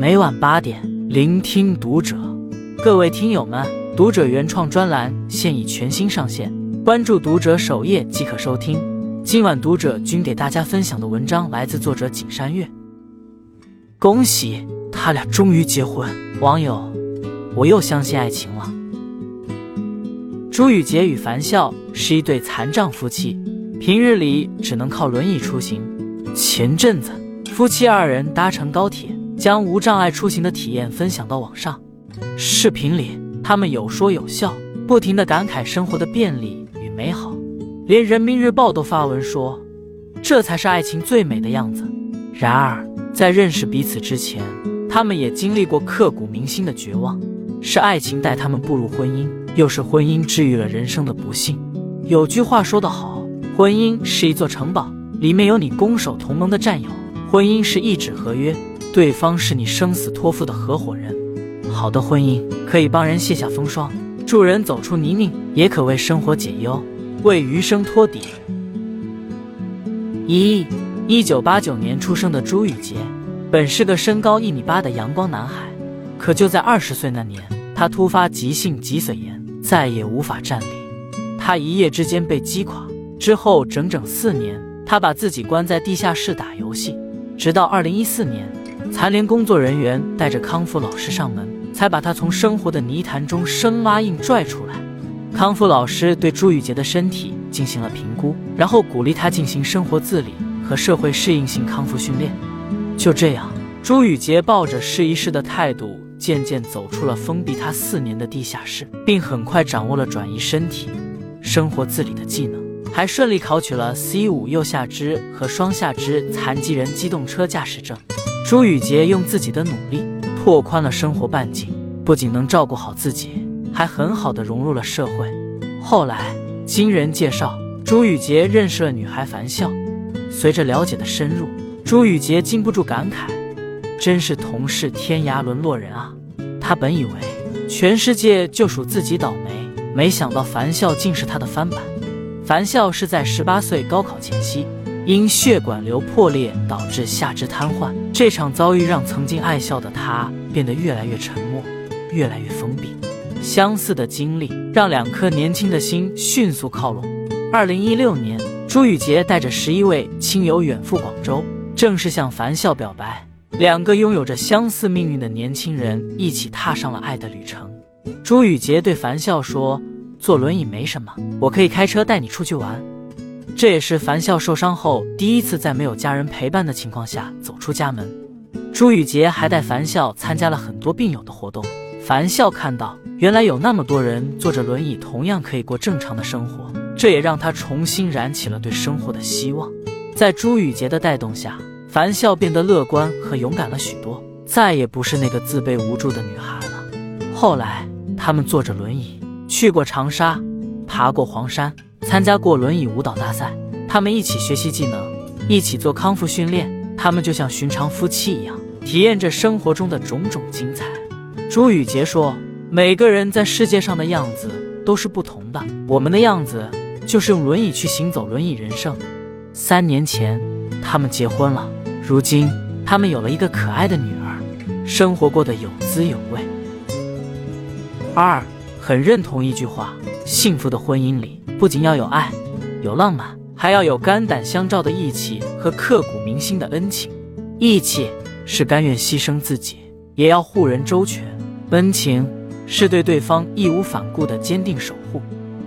每晚八点，聆听读者。各位听友们，读者原创专栏现已全新上线，关注读者首页即可收听。今晚读者君给大家分享的文章来自作者景山月。恭喜他俩终于结婚！网友，我又相信爱情了。朱雨洁与樊笑是一对残障夫妻，平日里只能靠轮椅出行。前阵子，夫妻二人搭乘高铁，将无障碍出行的体验分享到网上。视频里，他们有说有笑，不停的感慨生活的便利与美好，连人民日报都发文说，这才是爱情最美的样子。然而，在认识彼此之前，他们也经历过刻骨铭心的绝望。是爱情带他们步入婚姻，又是婚姻治愈了人生的不幸。有句话说得好，婚姻是一座城堡，里面有你攻守同盟的战友；婚姻是一纸合约，对方是你生死托付的合伙人。好的婚姻可以帮人卸下风霜，助人走出泥泞，也可为生活解忧，为余生托底。一，一九八九年出生的朱雨洁，本是个身高一米八的阳光男孩，可就在二十岁那年，他突发急性脊髓炎，再也无法站立。他一夜之间被击垮，之后整整四年，他把自己关在地下室打游戏，直到二零一四年，残联工作人员带着康复老师上门。才把他从生活的泥潭中生拉硬拽出来。康复老师对朱雨洁的身体进行了评估，然后鼓励他进行生活自理和社会适应性康复训练。就这样，朱雨洁抱着试一试的态度，渐渐走出了封闭他四年的地下室，并很快掌握了转移身体、生活自理的技能，还顺利考取了 C 五右下肢和双下肢残疾人机动车驾驶证。朱雨洁用自己的努力。拓宽了生活半径，不仅能照顾好自己，还很好的融入了社会。后来，经人介绍，朱雨洁认识了女孩樊笑。随着了解的深入，朱雨洁禁不住感慨：“真是同是天涯沦落人啊！”她本以为全世界就属自己倒霉，没想到樊笑竟是她的翻版。樊笑是在十八岁高考前夕。因血管瘤破裂导致下肢瘫痪，这场遭遇让曾经爱笑的他变得越来越沉默，越来越封闭。相似的经历让两颗年轻的心迅速靠拢。二零一六年，朱雨洁带着十一位亲友远赴广州，正式向樊笑表白。两个拥有着相似命运的年轻人一起踏上了爱的旅程。朱雨洁对樊笑说：“坐轮椅没什么，我可以开车带你出去玩。”这也是樊笑受伤后第一次在没有家人陪伴的情况下走出家门。朱雨洁还带樊笑参加了很多病友的活动。樊笑看到，原来有那么多人坐着轮椅同样可以过正常的生活，这也让他重新燃起了对生活的希望。在朱雨洁的带动下，樊笑变得乐观和勇敢了许多，再也不是那个自卑无助的女孩了。后来，他们坐着轮椅去过长沙，爬过黄山。参加过轮椅舞蹈大赛，他们一起学习技能，一起做康复训练。他们就像寻常夫妻一样，体验着生活中的种种精彩。朱雨洁说：“每个人在世界上的样子都是不同的，我们的样子就是用轮椅去行走轮椅人生。”三年前，他们结婚了，如今他们有了一个可爱的女儿，生活过得有滋有味。二，很认同一句话：幸福的婚姻里。不仅要有爱，有浪漫，还要有肝胆相照的义气和刻骨铭心的恩情。义气是甘愿牺牲自己，也要护人周全；恩情是对对方义无反顾的坚定守护。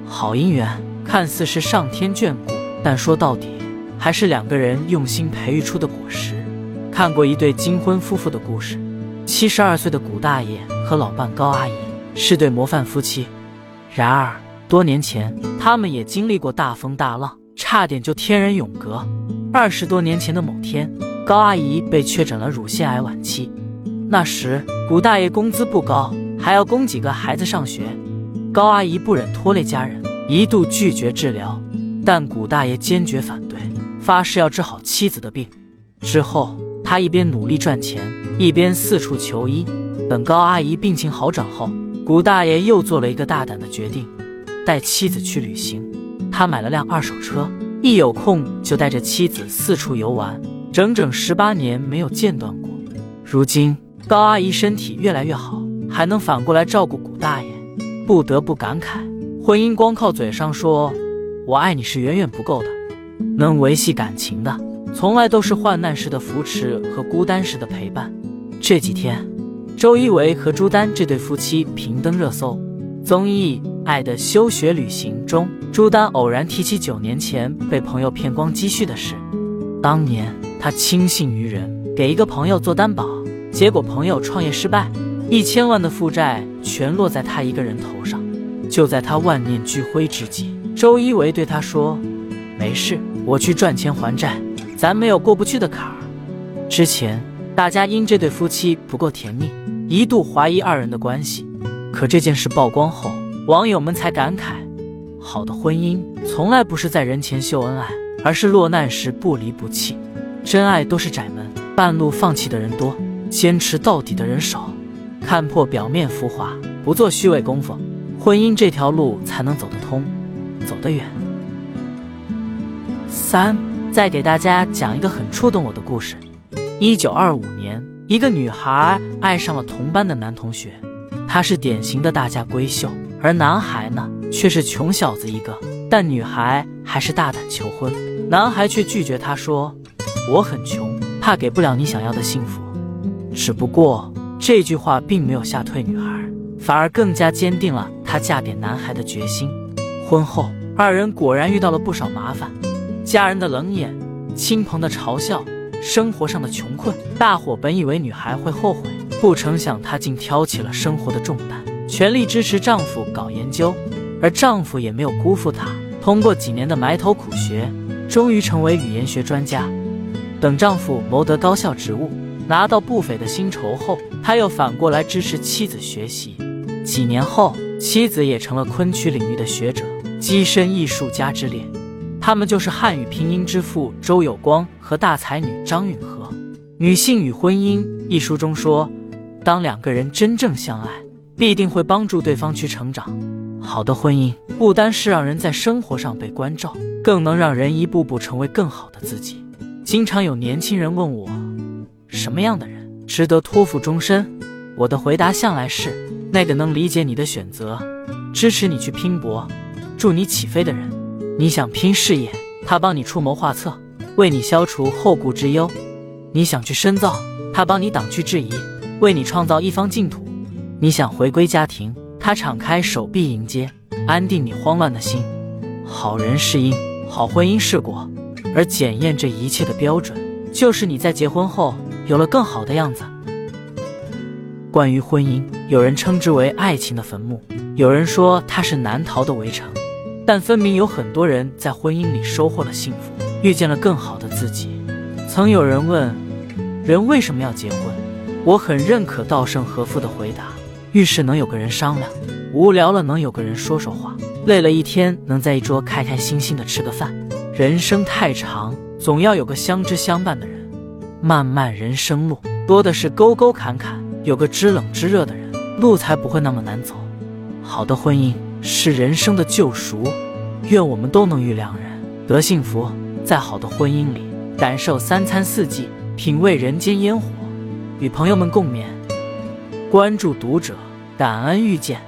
好姻缘看似是上天眷顾，但说到底，还是两个人用心培育出的果实。看过一对金婚夫妇的故事，七十二岁的古大爷和老伴高阿姨是对模范夫妻，然而。多年前，他们也经历过大风大浪，差点就天人永隔。二十多年前的某天，高阿姨被确诊了乳腺癌晚期。那时，古大爷工资不高，还要供几个孩子上学。高阿姨不忍拖累家人，一度拒绝治疗，但古大爷坚决反对，发誓要治好妻子的病。之后，他一边努力赚钱，一边四处求医。等高阿姨病情好转后，古大爷又做了一个大胆的决定。带妻子去旅行，他买了辆二手车，一有空就带着妻子四处游玩，整整十八年没有间断过。如今高阿姨身体越来越好，还能反过来照顾古大爷，不得不感慨，婚姻光靠嘴上说“我爱你”是远远不够的，能维系感情的，从来都是患难时的扶持和孤单时的陪伴。这几天，周一围和朱丹这对夫妻频登热搜。综艺《爱的休学旅行》中，朱丹偶然提起九年前被朋友骗光积蓄的事。当年他轻信于人，给一个朋友做担保，结果朋友创业失败，一千万的负债全落在他一个人头上。就在他万念俱灰之际，周一围对他说：“没事，我去赚钱还债，咱没有过不去的坎儿。”之前大家因这对夫妻不够甜蜜，一度怀疑二人的关系。可这件事曝光后，网友们才感慨：好的婚姻从来不是在人前秀恩爱，而是落难时不离不弃。真爱都是窄门，半路放弃的人多，坚持到底的人少。看破表面浮华，不做虚伪功夫，婚姻这条路才能走得通，走得远。三，再给大家讲一个很触动我的故事。一九二五年，一个女孩爱上了同班的男同学。他是典型的大家闺秀，而男孩呢却是穷小子一个。但女孩还是大胆求婚，男孩却拒绝她说：“我很穷，怕给不了你想要的幸福。”只不过这句话并没有吓退女孩，反而更加坚定了她嫁给男孩的决心。婚后，二人果然遇到了不少麻烦，家人的冷眼，亲朋的嘲笑，生活上的穷困。大伙本以为女孩会后悔。不成想，她竟挑起了生活的重担，全力支持丈夫搞研究，而丈夫也没有辜负她。通过几年的埋头苦学，终于成为语言学专家。等丈夫谋得高校职务，拿到不菲的薪酬后，他又反过来支持妻子学习。几年后，妻子也成了昆曲领域的学者，跻身艺术家之列。他们就是汉语拼音之父周有光和大才女张允和。《女性与婚姻》一书中说。当两个人真正相爱，必定会帮助对方去成长。好的婚姻不单是让人在生活上被关照，更能让人一步步成为更好的自己。经常有年轻人问我，什么样的人值得托付终身？我的回答向来是那个能理解你的选择，支持你去拼搏，助你起飞的人。你想拼事业，他帮你出谋划策，为你消除后顾之忧；你想去深造，他帮你挡去质疑。为你创造一方净土，你想回归家庭，他敞开手臂迎接，安定你慌乱的心。好人是因，好婚姻是果，而检验这一切的标准，就是你在结婚后有了更好的样子。关于婚姻，有人称之为爱情的坟墓，有人说它是难逃的围城，但分明有很多人在婚姻里收获了幸福，遇见了更好的自己。曾有人问，人为什么要结婚？我很认可稻盛和夫的回答：遇事能有个人商量，无聊了能有个人说说话，累了一天能在一桌开开心心的吃个饭。人生太长，总要有个相知相伴的人。漫漫人生路，多的是沟沟坎坎，有个知冷知热的人，路才不会那么难走。好的婚姻是人生的救赎，愿我们都能遇良人，得幸福，在好的婚姻里感受三餐四季，品味人间烟火。与朋友们共勉，关注读者，感恩遇见。